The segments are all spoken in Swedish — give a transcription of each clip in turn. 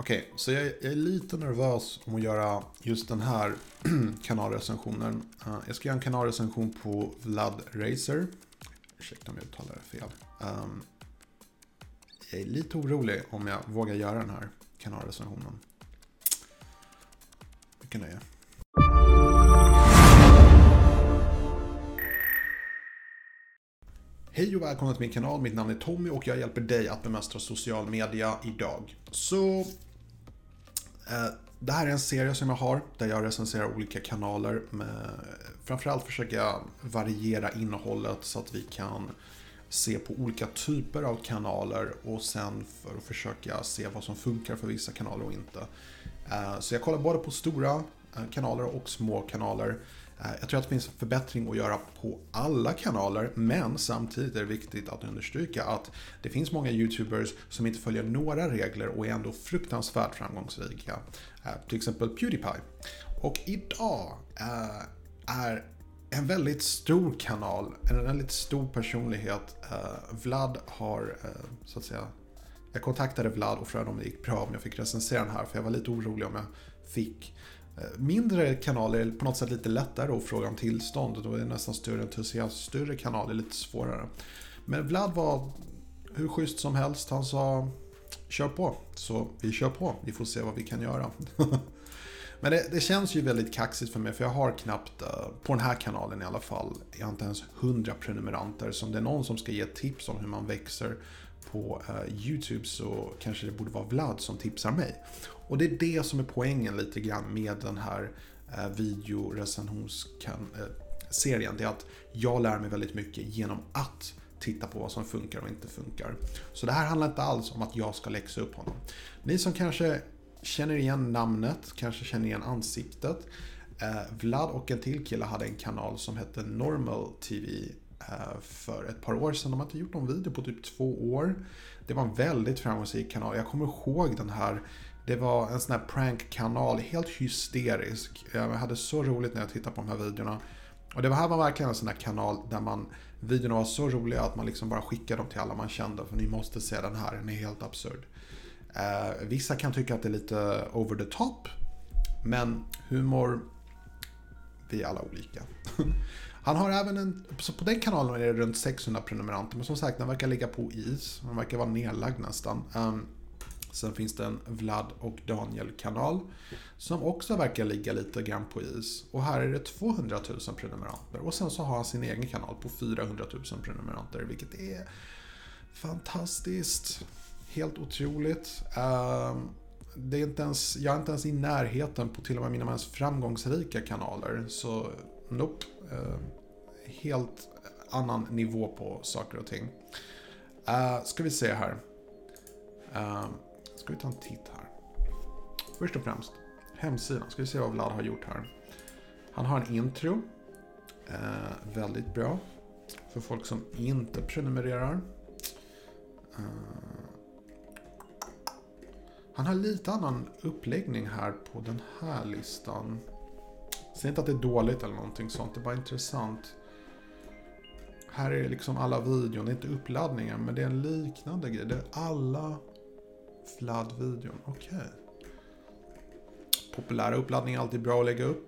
Okej, okay, så jag, jag, är lite nervös om att göra just den här kanalrecensionen. Uh, eh, jag ska göra en kanalrecension på Vlad Racer. Ursäkta om jag uttalar det fel. Um, jag är lite orolig om jag vågar göra den här kanalrecensionen. Mycket nöje. Hej och välkomna till min kanal. Mitt namn är Tommy och jag hjälper dig att bemästra social media idag. Så Eh, det här är en serie som jag har där jag recenserar olika kanaler. Med, framförallt försöker jag variera innehållet så att vi kan se på olika typer av kanaler och sen för att försöka se vad som funkar för vissa kanaler och inte. Eh, så jag kollar både på stora eh, kanaler och små kanaler. Eh, jag tror att det finns förbättring att göra på alla kanaler, men samtidigt är det viktigt att understryka att det finns många YouTubers som inte följer några regler och är ändå fruktansvärt framgångsrika. Eh, till exempel Pewdiepie. Och idag eh, är en väldigt stor kanal, en väldigt stor personlighet. Vlad har, så att säga, jag kontaktade Vlad och frågade om det gick bra om jag fick recensera den här, för jag var lite orolig om jag fick Eh, mindre kanaler är på något sätt lite lättare att fråga om tillstånd. Då är det nästan större entusiasm. Större kanaler är lite svårare. Men Vlad var hur schysst som helst. Han sa kör på. Så vi kör på. Vi får se vad vi kan göra. Men det, det, känns ju väldigt kaxigt för mig för jag har knappt, eh, på den här kanalen i alla fall, jag har inte ens 100 prenumeranter. Så om det är någon som ska ge tips om hur man växer på uh, YouTube så kanske det borde vara Vlad som tipsar mig. Och det är det som är poängen lite grann med den här eh, uh, videorecensionsserien. Eh, det är att jag lär mig väldigt mycket genom att titta på vad som funkar och inte funkar. Så det här handlar inte alls om att jag ska läxa upp honom. Ni som kanske känner igen namnet, kanske känner igen ansiktet. Eh, Vlad och en till kille hade en kanal som hette Normal TV eh, för ett par år sedan. De har inte gjort någon video på typ två år. Det var en väldigt framgångsrik kanal. Jag kommer ihåg den här. Det var en sån här prankkanal, helt hysterisk. Eh, jag hade så roligt när jag tittade på de här videorna. Och det här var verkligen en sån här kanal där man, videorna var så roliga att man liksom bara skickade dem till alla man kände. För ni måste se den här, den är helt absurd. Eh, vissa kan tycka att det är lite over the top. Men humor, vi är alla olika. Han har även en, så på den kanalen är det runt 600 prenumeranter. Men som sagt, den verkar ligga på is. Den verkar vara nedlagd nästan. Um, sen finns det en Vlad och Daniel-kanal. Som också verkar ligga lite grann på is. Och här är det 200 000 prenumeranter. Och sen så har han sin egen kanal på 400 000 prenumeranter. Vilket är fantastiskt helt otroligt. Ehm, det är inte ens, jag är inte ens i närheten på till och med mina mest framgångsrika kanaler. Så nope. Ehm, helt annan nivå på saker och ting. Uh, ska vi se här ska vi ta en titt här. Först och främst, hemsidan. Ska vi se vad Vlad har gjort här. Han har en intro. Eh, väldigt bra. För folk som inte prenumererar. Eh, han har lite annan uppläggning här på den här listan. Säg inte att det är dåligt eller någonting sånt, det är bara intressant. Här är liksom alla videon, det är inte uppladdningen men det är en liknande grej. Det är alla fladd-videon, okej. Okay. Populära uppladdningar är alltid bra att lägga upp.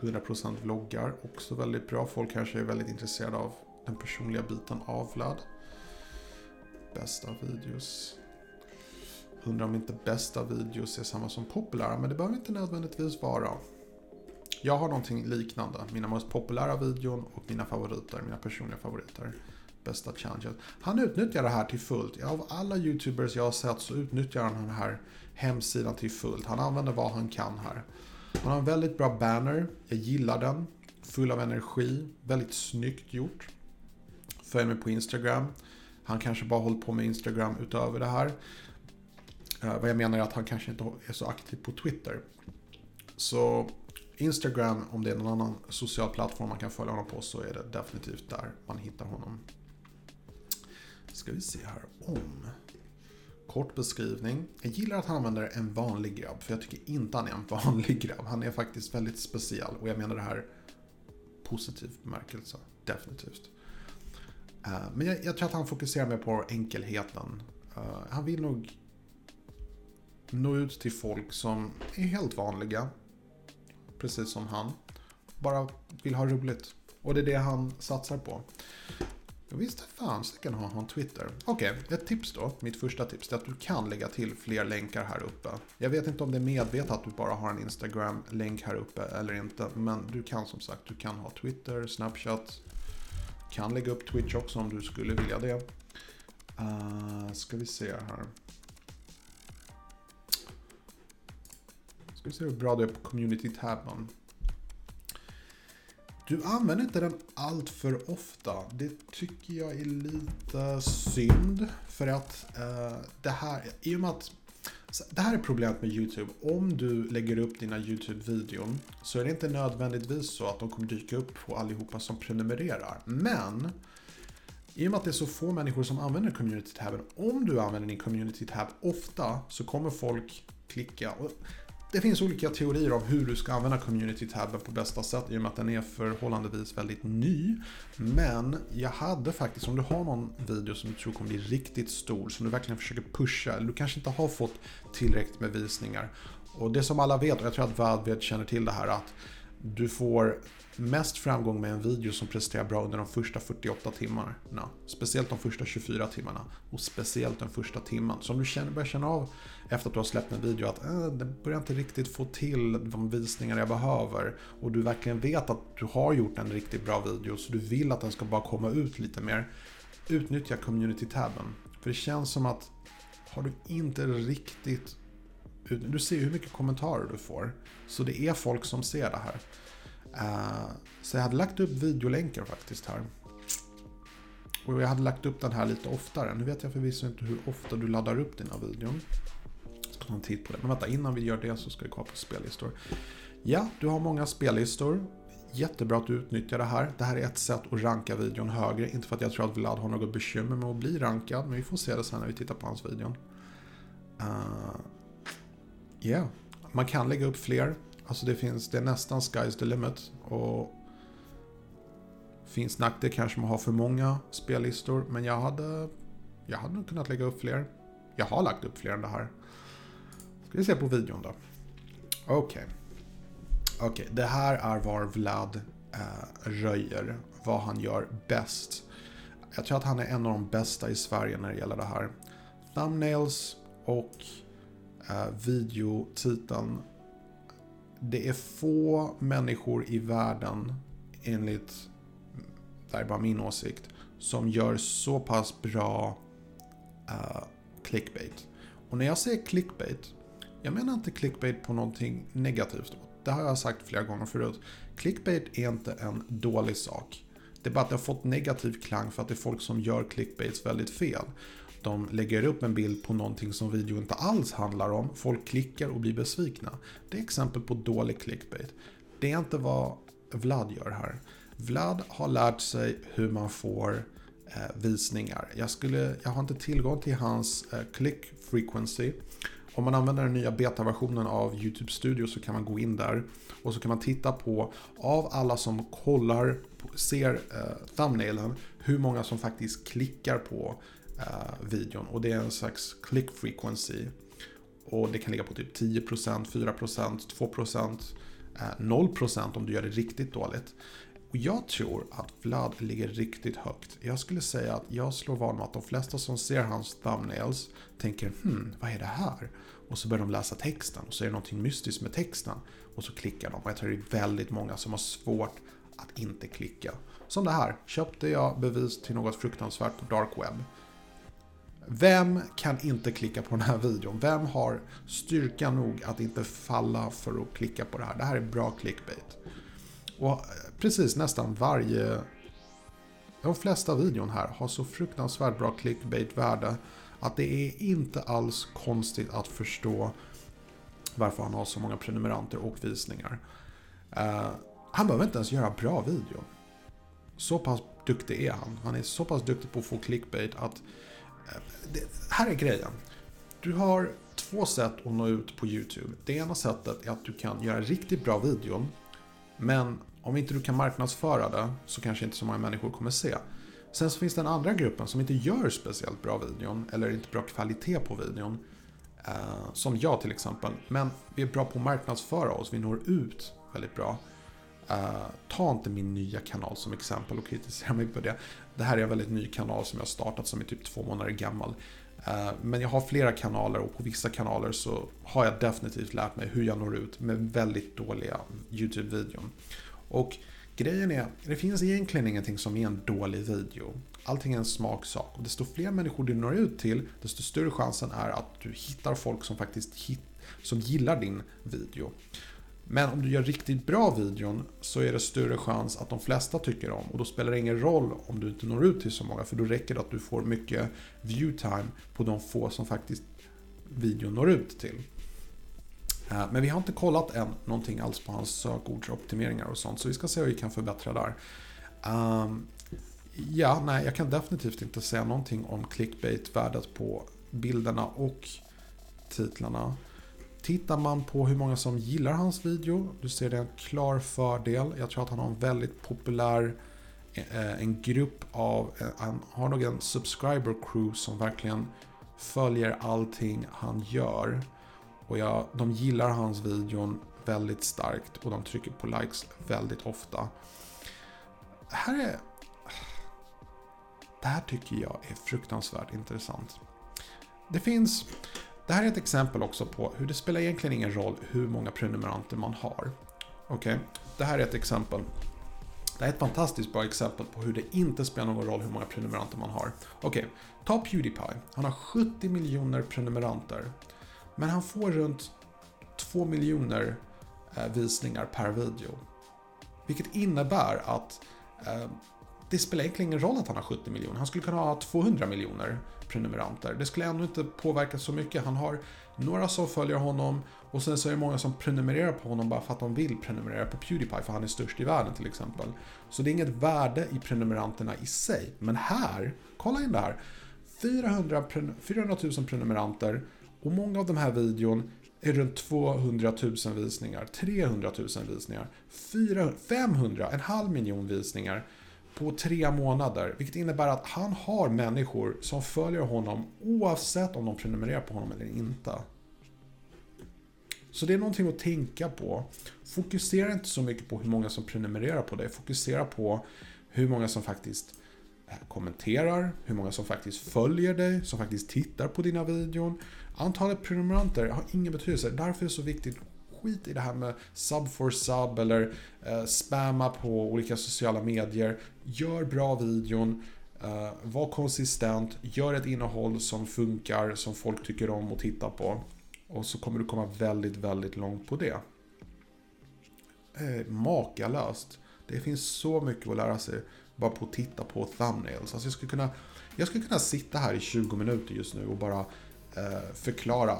100% vloggar, också väldigt bra. Folk kanske är väldigt intresserade av den personliga biten av Vlad. Bästa videos. Undrar om inte bästa videos är samma som populära, men det behöver inte nödvändigtvis vara. Jag har någonting liknande. Mina mest populära videon och mina favoriter, mina personliga favoriter. Bästa challenges. Han utnyttjar det här till fullt. Av alla YouTubers jag har sett så utnyttjar han den här hemsidan till fullt. Han använder vad han kan här. Han har en väldigt bra banner. Jag gillar den. Full av energi. Väldigt snyggt gjort. Följ mig på Instagram. Han kanske bara håller på med Instagram utöver det här. Eh, vad jag menar är att han kanske inte är så aktiv på Twitter. Så Instagram, om det är någon annan social plattform man kan följa honom på så är det definitivt där man hittar honom. Ska vi se här om. Kort beskrivning. Jag gillar att han använder en vanlig grabb, för jag tycker inte han är en vanlig grabb. Han är faktiskt väldigt speciell och jag menar det här positiv bemärkelse. Definitivt. Eh, men jag, jag, tror att han fokuserar mer på enkelheten. Eh, han vill nog nå ut till folk som är helt vanliga. Precis som han. Bara vill ha roligt. Och det är det han satsar på. Jag kan fasiken ha en Twitter. Okej, okay, ett tips då. Mitt första tips är att du kan lägga till fler länkar här uppe. Jag vet inte om det är medvetet att du bara har en Instagram-länk här uppe eller inte. Men du kan som sagt, du kan ha Twitter, Snapchat. Kan lägga upp Twitch också om du skulle vilja det. Uh, ska vi se här. Ska vi se hur bra det är på community-tabben. Du använder inte den allt för ofta. Det tycker jag är lite synd. För att eh, det här, i och med att det här är problemet med YouTube. Om du lägger upp dina YouTube-videon så är det inte nödvändigtvis så att de kommer dyka upp på allihopa som prenumererar. Men i och med att det är så få människor som använder community-tabben, om du använder din community-tab ofta så kommer folk klicka. Och det finns olika teorier om hur du ska använda community-tabben på bästa sätt i och med att den är förhållandevis väldigt ny. Men jag hade faktiskt, om du har någon video som du tror kommer bli riktigt stor, som du verkligen försöker pusha, eller du kanske inte har fått tillräckligt med visningar. Och det som alla vet, och jag tror att Valved känner till det här, att du får mest framgång med en video som presterar bra under de första 48 timmarna. Speciellt de första 24 timmarna. Och speciellt den första timmen. Så om du känner, börjar känna av efter att du har släppt en video att eh, det börjar inte riktigt få till de visningar jag behöver. Och du verkligen vet att du har gjort en riktigt bra video så du vill att den ska bara komma ut lite mer. Utnyttja community-tabben. För det känns som att har du inte riktigt du ser ju hur mycket kommentarer du får. Så det är folk som ser det här. Uh, så jag hade lagt upp videolänkar faktiskt här. Och jag hade lagt upp den här lite oftare. Nu vet jag förvisso inte hur ofta du laddar upp dina videon. Jag ska ta en titt på det. Men vänta, innan vi gör det så ska vi kolla på spellistor. Ja, du har många spellistor. Jättebra att du utnyttjar det här. Det här är ett sätt att ranka videon högre. Inte för att jag tror att Vlad har något bekymmer med att bli rankad. Men vi får se det sen när vi tittar på hans videon. Uh, yeah. Man kan lägga upp fler. Alltså det finns, det är nästan sky's the limit. Och finns nackdel kanske man har för många spellistor. Men jag hade, jag hade nog kunnat lägga upp fler. Jag har lagt upp fler än det här. Ska vi se på videon då. Okej. Okay. Okej, okay, det här är var Vlad eh, röjer. Vad han gör bäst. Jag tror att han är en av de bästa i Sverige när det gäller det här. Thumbnails och eh, videotiteln det är få människor i världen, enligt, det är bara min åsikt, som gör så pass bra uh, clickbait. Och när jag säger clickbait, jag menar inte clickbait på någonting negativt. Det har jag sagt flera gånger förut. Clickbait är inte en dålig sak. Det är bara att det har fått negativ klang för att det är folk som gör clickbaits väldigt fel de lägger upp en bild på någonting som videon inte alls handlar om. Folk klickar och blir besvikna. Det är exempel på dålig clickbait. Det är inte vad Vlad gör här. Vlad har lärt sig hur man får eh, visningar. Jag, skulle, jag har inte tillgång till hans eh, click frequency. Om man använder den nya betaversionen av YouTube Studio så kan man gå in där och så kan man titta på av alla som kollar, ser eh, thumbnailen, hur många som faktiskt klickar på eh, videon. Och det är en slags click frequency. Och det kan ligga på typ 10%, 4%, 2%, 0% om du gör det riktigt dåligt. Och jag tror att Vlad ligger riktigt högt. Jag skulle säga att jag slår vad med att de flesta som ser hans thumbnails tänker hmm, vad är det här? Och så börjar de läsa texten och så är det någonting mystiskt med texten. Och så klickar de. Och jag tror det är väldigt många som har svårt att inte klicka. Som det här. Köpte jag bevis till något fruktansvärt på dark web. Vem kan inte klicka på den här videon? Vem har styrka nog att inte falla för att klicka på det här? Det här är bra clickbait. Och eh, precis nästan varje... De flesta videon här har så fruktansvärt bra clickbait-värde att det är inte alls konstigt att förstå varför han har så många prenumeranter och visningar. Uh, han behöver inte ens göra bra video. Så pass duktig är han. Han är så pass duktig på att få clickbait att det, här är grejen. Du har två sätt att nå ut på YouTube. Det ena sättet är att du kan göra riktigt bra videon. Men om inte du kan marknadsföra det så kanske inte så många människor kommer se. Sen så finns den andra gruppen som inte gör speciellt bra videon eller inte bra kvalitet på videon. Eh, som jag till exempel. Men vi är bra på att marknadsföra oss, vi når ut väldigt bra. Uh, ta inte min nya kanal som exempel och kritisera mig på det. Det här är en väldigt ny kanal som jag startat som är typ två månader gammal. Uh, men jag har flera kanaler och på vissa kanaler så har jag definitivt lärt mig hur jag når ut med väldigt dåliga YouTube-videon. Och grejen är, det finns egentligen ingenting som är en dålig video. Allting är en smaksak. Och desto fler människor du når ut till, desto större chansen är att du hittar folk som faktiskt hit, som gillar din video. Men om du gör riktigt bra videon så är det större chans att de flesta tycker om. Och då spelar det ingen roll om du inte når ut till så många. För då räcker det att du får mycket viewtime på de få som faktiskt videon når ut till. Eh, men vi har inte kollat än någonting alls på hans sökordsoptimeringar och sånt. Så vi ska se hur vi kan förbättra där. Um, ja, nej, jag kan definitivt inte säga någonting om clickbait-värdet på bilderna och titlarna. Tittar man på hur många som gillar hans video, du ser det en klar fördel. Jag tror att han har en väldigt populär eh, en grupp av, eh, han har nog en subscriber crew som verkligen följer allting han gör. Och jag, de gillar hans videon väldigt starkt och de trycker på likes väldigt ofta. Det här är... Det här tycker jag är fruktansvärt intressant. Det finns... Det här är ett exempel också på hur det spelar egentligen ingen roll hur många prenumeranter man har. Okej, okay? det här är ett exempel. Det här är ett fantastiskt bra exempel på hur det inte spelar någon roll hur många prenumeranter man har. Okej, okay, ta Pewdiepie. Han har 70 miljoner prenumeranter. Men han får runt 2 miljoner eh, visningar per video. Vilket innebär att eh, det spelar egentligen ingen roll att han har 70 miljoner. Han skulle kunna ha 200 miljoner prenumeranter. Det skulle ändå inte påverka så mycket. Han har några som följer honom och sen så är det många som prenumererar på honom bara för att de vill prenumerera på Pewdiepie för han är störst i världen till exempel. Så det är inget värde i prenumeranterna i sig. Men här, kolla in det här. 400, 400 000 prenumeranter och många av de här videon är runt 200 000 visningar, 300 000 visningar, 400, 500, en halv miljon visningar på tre månader. Vilket innebär att han har människor som följer honom oavsett om de prenumererar på honom eller inte. Så det är någonting att tänka på. Fokusera inte så mycket på hur många som prenumererar på dig. Fokusera på hur många som faktiskt eh, kommenterar, hur många som faktiskt följer dig, som faktiskt tittar på dina videon. Antalet prenumeranter har ingen betydelse. Därför är det så viktigt skit i det här med sub for sub eller eh, spamma på olika sociala medier. Gör bra videon, eh, var konsistent, gör ett innehåll som funkar, som folk tycker om att titta på. Och så kommer du komma väldigt, väldigt långt på det. Eh, makalöst. Det finns så mycket att lära sig bara på att titta på thumbnails. Alltså jag, skulle kunna, jag skulle kunna sitta här i 20 minuter just nu och bara eh, förklara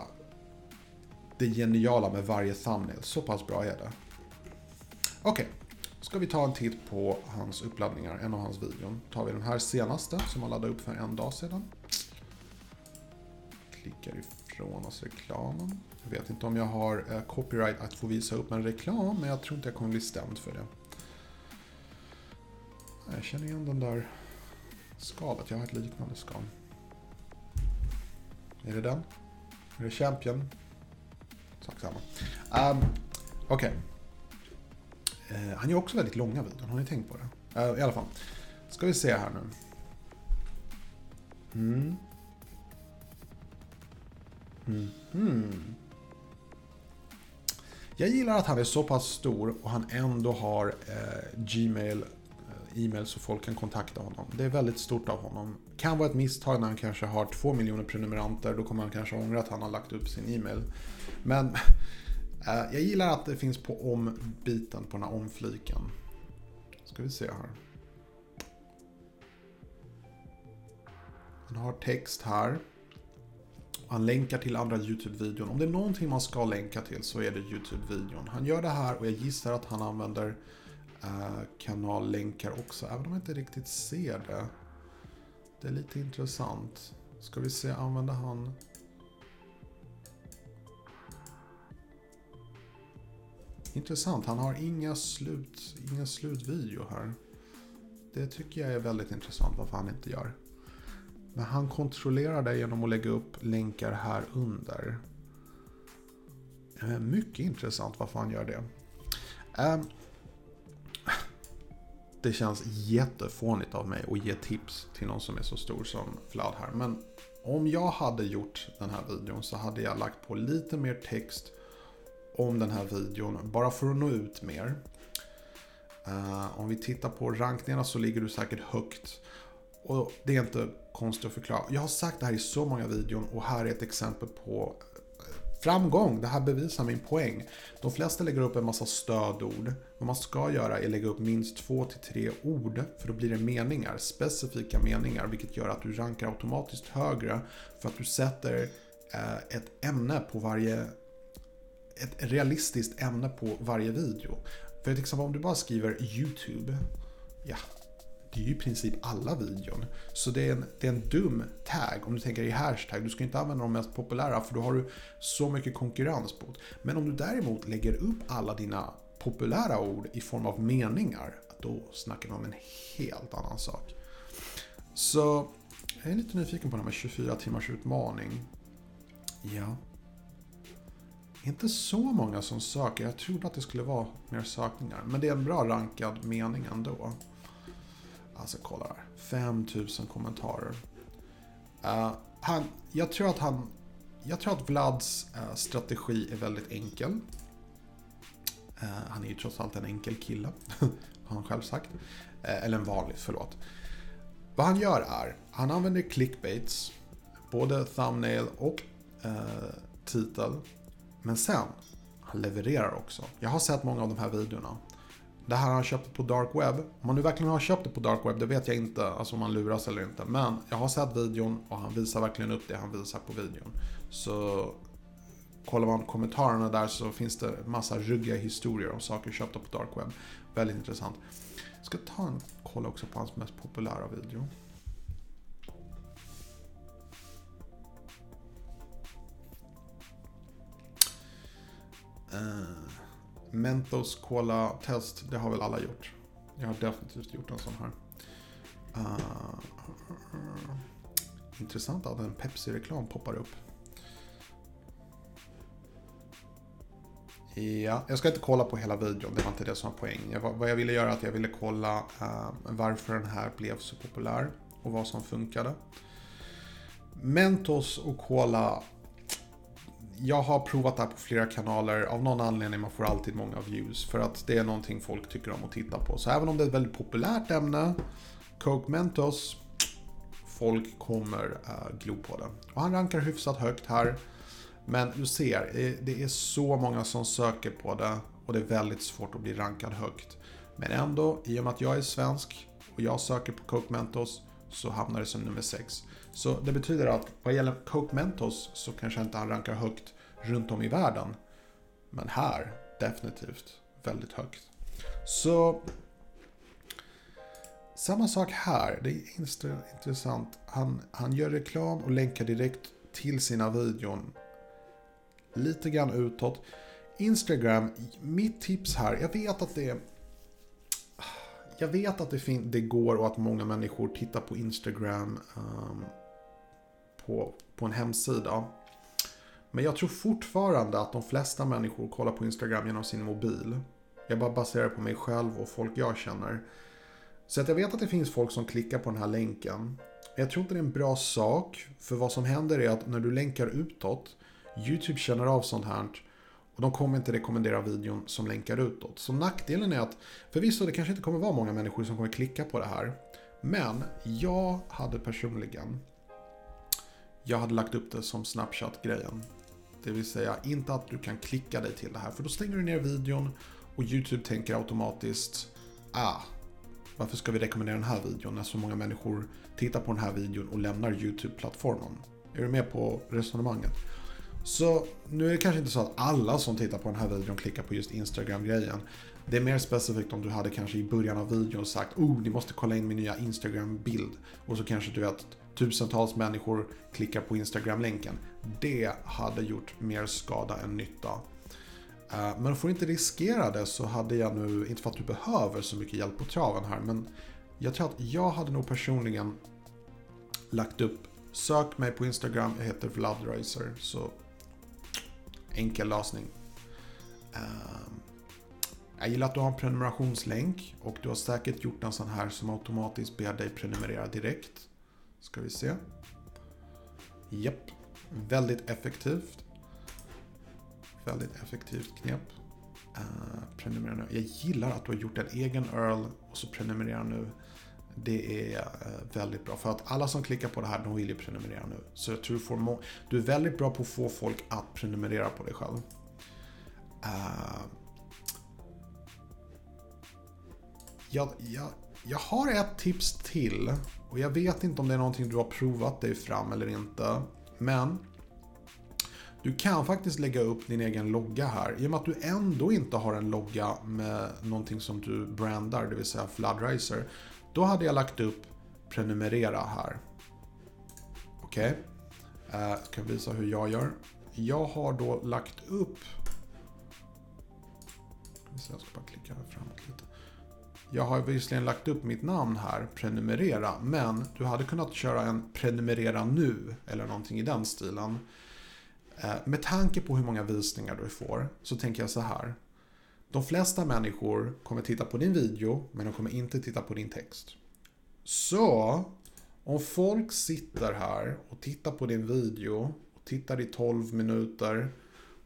det geniala med varje thumbnail. Så pass bra är det. Okej, okay. ska vi ta en titt på hans uppladdningar, en av hans videon. tar vi den här senaste som han laddade upp för en dag sedan. Klickar ifrån oss reklamen. Jag vet inte om jag har eh, copyright att få visa upp en reklam, men jag tror inte jag kommer bli stämd för det. Jag känner igen den där skalet, jag har ett liknande skal. Är det den? Är det Champion? Sak samma. Um, Okej. Okay. Uh, han gör också väldigt långa videon, har ni tänkt på det? Uh, I alla fall. Ska vi se här nu. Mm. Mm. Mm. Jag gillar att han är så pass stor och han ändå har eh, Gmail e-mail så folk kan kontakta honom. Det är väldigt stort av honom. Kan vara ett misstag när han kanske har två miljoner prenumeranter. Då kommer han kanske ångra att han har lagt upp sin e-mail. Men eh, jag gillar att det finns på om-biten, på den här om-fliken. Ska vi se här. Han har text här. Han länkar till andra YouTube-videon. Om det är någonting man ska länka till så är det YouTube-videon. Han gör det här och jag gissar att han använder Eh, kanallänkar också, även om jag inte riktigt ser det. Det är lite intressant. Ska vi se, använder han... Intressant, han har inga slut, inga slutvideo här. Det tycker jag är väldigt intressant varför han inte gör. Men han kontrollerar det genom att lägga upp länkar här under. Eh, mycket intressant varför han gör det. Ehm, det känns jättefånigt av mig att ge tips till någon som är så stor som Vlad här. Men om jag hade gjort den här videon så hade jag lagt på lite mer text om den här videon. Bara för att nå ut mer. Uh, om vi tittar på rankningarna så ligger du säkert högt. Och det är inte konstigt att förklara. Jag har sagt det här i så många videon och här är ett exempel på Framgång, det här bevisar min poäng. De flesta lägger upp en massa stödord. Vad man ska göra är att lägga upp minst två till tre ord, för då blir det meningar, specifika meningar, vilket gör att du rankar automatiskt högre för att du sätter eh, ett ämne på varje ett realistiskt ämne på varje video. För till exempel om du bara skriver YouTube, ja, det är ju i princip alla videon. Så det är, en, det är en dum tag om du tänker i hashtag. Du ska inte använda de mest populära för då har du så mycket konkurrens på det. Men om du däremot lägger upp alla dina populära ord i form av meningar, då snackar vi om en helt annan sak. Så jag är lite nyfiken på den här 24 timmars utmaning. Ja. Inte så många som söker. Jag trodde att det skulle vara mer sökningar. Men det är en bra rankad mening ändå. Alltså kolla här. 5000 kommentarer. Uh, han, jag tror att han... Jag tror att Vlads uh, strategi är väldigt enkel. Uh, han är ju trots allt en enkel kille. har han själv sagt. eller en vanlig, förlåt. Vad han gör är, han använder clickbaits. Både thumbnail och titel. Men sen, han levererar också. Jag har sett många av de här videorna. Det här har han köpt på dark web. Om han nu verkligen har köpt det på dark web, det vet jag inte. Alltså om han luras eller inte. Men jag har sett videon och han visar verkligen upp det han visar på videon. Så kollar man kommentarerna där så finns det massa ruggiga historier om saker köpta på dark web. Väldigt intressant. Jag ska ta en kolla också på hans mest populära video. Uh. Mentos Cola test, det har väl alla gjort. Jag har definitivt gjort en sån här. Uh, intressant att en Pepsi-reklam poppar upp. Ja, jag ska inte kolla på hela videon, det var inte det som var poängen. Vad jag ville göra är att jag ville kolla uh, varför den här blev så populär och vad som funkade. Mentos och Cola jag har provat det här på flera kanaler. Av någon anledning man får alltid många views. För att det är någonting folk tycker om att titta på. Så även om det är ett väldigt populärt ämne, Coke Mentos, folk kommer äh, glo på det. Och han rankar hyfsat högt här. Men du ser, eh, det är så många som söker på det och det är väldigt svårt att bli rankad högt. Men ändå, i och med att jag är svensk och jag söker på Coke Mentos så hamnar det som nummer 6. Så det betyder att vad gäller Coke Mentos så kanske inte han rankar högt runt om i världen. Men här, definitivt väldigt högt. Så samma sak här, det är intressant. Han, han gör reklam och länkar direkt till sina videon. Lite grann utåt. Instagram, mitt tips här, jag vet att det är jag vet att det, det går och att många människor tittar på Instagram um, på, på en hemsida. Men jag tror fortfarande att de flesta människor kollar på Instagram genom sin mobil. Jag bara baserar på mig själv och folk jag känner. Så att jag vet att det finns folk som klickar på den här länken. Jag tror inte det är en bra sak. För vad som händer är att när du länkar utåt, YouTube känner av sånt här och de kommer inte rekommendera videon som länkar utåt. Så nackdelen är att förvisso det kanske inte kommer vara många människor som kommer klicka på det här. Men jag hade personligen jag hade lagt upp det som Snapchat-grejen. Det vill säga inte att du kan klicka dig till det här för då stänger du ner videon och YouTube tänker automatiskt ah, varför ska vi rekommendera den här videon när så många människor tittar på den här videon och lämnar YouTube-plattformen? Är du med på resonemanget? Så nu är det kanske inte så att alla som tittar på den här videon klickar på just Instagram-grejen. Det är mer specifikt om du hade kanske i början av videon sagt oh, ni måste kolla in min nya Instagram-bild. Och så kanske du vet tusentals människor klickar på Instagram-länken. Det hade gjort mer skada än nytta. Eh, men för att inte riskera det så hade jag nu, inte för att du behöver så mycket hjälp på traven här, men jag tror att jag hade nog personligen lagt upp Sök mig på Instagram, jag heter Vladriser. Så enkel lösning. Ehm, jag gillar att du har en prenumerationslänk och du har säkert gjort en sån här som automatiskt ber dig prenumerera direkt. Ska vi se. Japp, väldigt effektivt. Väldigt effektivt knep. Uh, prenumerera nu. Jag gillar att du har gjort en egen Earl och så prenumerera nu. Det är eh, väldigt bra. För att alla som klickar på det här, de vill ju prenumerera nu. Så jag tror du får Du är väldigt bra på att få folk att prenumerera på dig själv. Uh, jag, jag, jag har ett tips till. Och jag vet inte om det är någonting du har provat dig fram eller inte. Men du kan faktiskt lägga upp din egen logga här. I och med att du ändå inte har en logga med någonting som du brandar, det vill säga Floodriser. Då hade jag lagt upp prenumerera här. Okej. Okay. Uh, ska visa hur jag gör. Jag har då lagt upp... Jag ska bara klicka framåt lite. Jag har visserligen lagt upp mitt namn här, prenumerera, men du hade kunnat köra en prenumerera nu eller någonting i den stilen. Eh, med tanke på hur många visningar du får så tänker jag så här. De flesta människor kommer titta på din video men de kommer inte titta på din text. Så om folk sitter här och tittar på din video och tittar i 12 minuter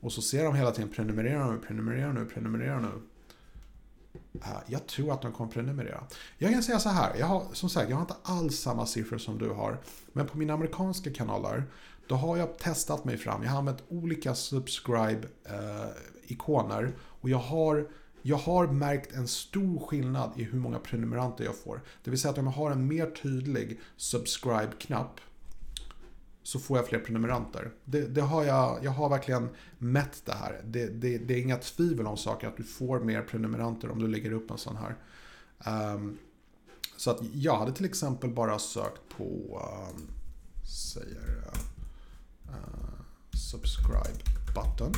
och så ser de hela tiden prenumerera nu, prenumerera nu, prenumerera nu. Jag tror att de kommer prenumerera. Jag kan säga så här, jag har, som sagt, jag har inte alls samma siffror som du har. Men på mina amerikanska kanaler, då har jag testat mig fram. Jag har använt olika subscribe-ikoner. Eh, och jag har, jag har märkt en stor skillnad i hur många prenumeranter jag får. Det vill säga att om jag har en mer tydlig subscribe-knapp så får jag fler prenumeranter. Det, det, har jag, jag har verkligen mätt det här. Det, det, det, är inga tvivel om saker att du får mer prenumeranter om du lägger upp en sån här. Um, så att jag hade till exempel bara sökt på, um, säger uh, eh, subscribe button.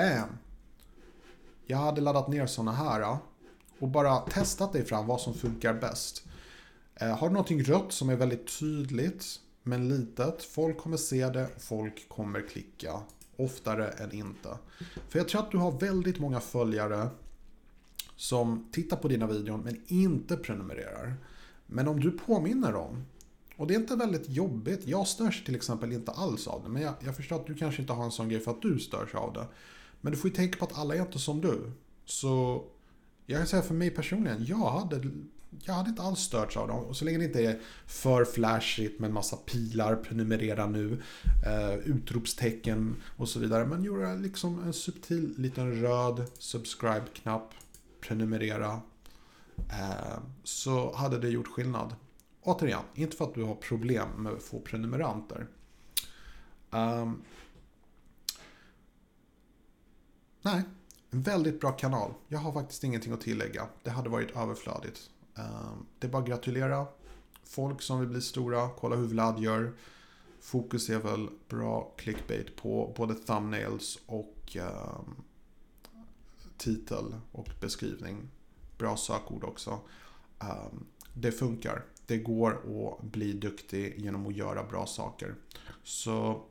Bam! Jag hade laddat ner sådana här och bara testat dig fram vad som funkar bäst. Eh, har du någonting rött som är väldigt tydligt men litet. Folk kommer se det, folk kommer klicka. Oftare än inte. För jag tror att du har väldigt många följare som tittar på dina videon men inte prenumererar. Men om du påminner dem, och det är inte väldigt jobbigt. Jag störs till exempel inte alls av det. Men jag, jag förstår att du kanske inte har en sån grej för att du störs av det. Men du får ju tänka på att alla är inte som du. Så jag kan säga för mig personligen, jag hade jag hade inte alls störts av dem. Och så länge det inte är för flashigt med en massa pilar, prenumerera nu, eh, utropstecken och så vidare. Men gjorde liksom en subtil liten röd subscribe-knapp, prenumerera. Eh, så hade det gjort skillnad. Återigen, inte för att du har problem med att få prenumeranter. Um, nej, en väldigt bra kanal. Jag har faktiskt ingenting att tillägga. Det hade varit överflödigt. Ehm, det är bara att gratulera. Folk som vill bli stora, kolla hur Vlad gör. Fokus är väl bra clickbait på både thumbnails och um, titel och beskrivning. Bra sökord också. Um, det funkar. Det går att bli duktig genom att göra bra saker. Så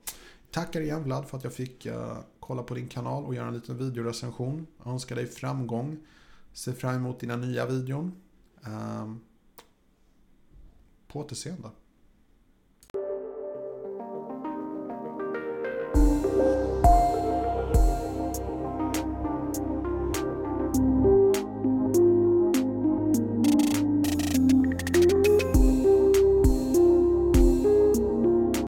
tackar igen Vlad för att jag fick uh, kolla på din kanal och göra en liten videorecension. Jag önskar dig framgång. Ser fram emot dina nya videon. Um, på återseende.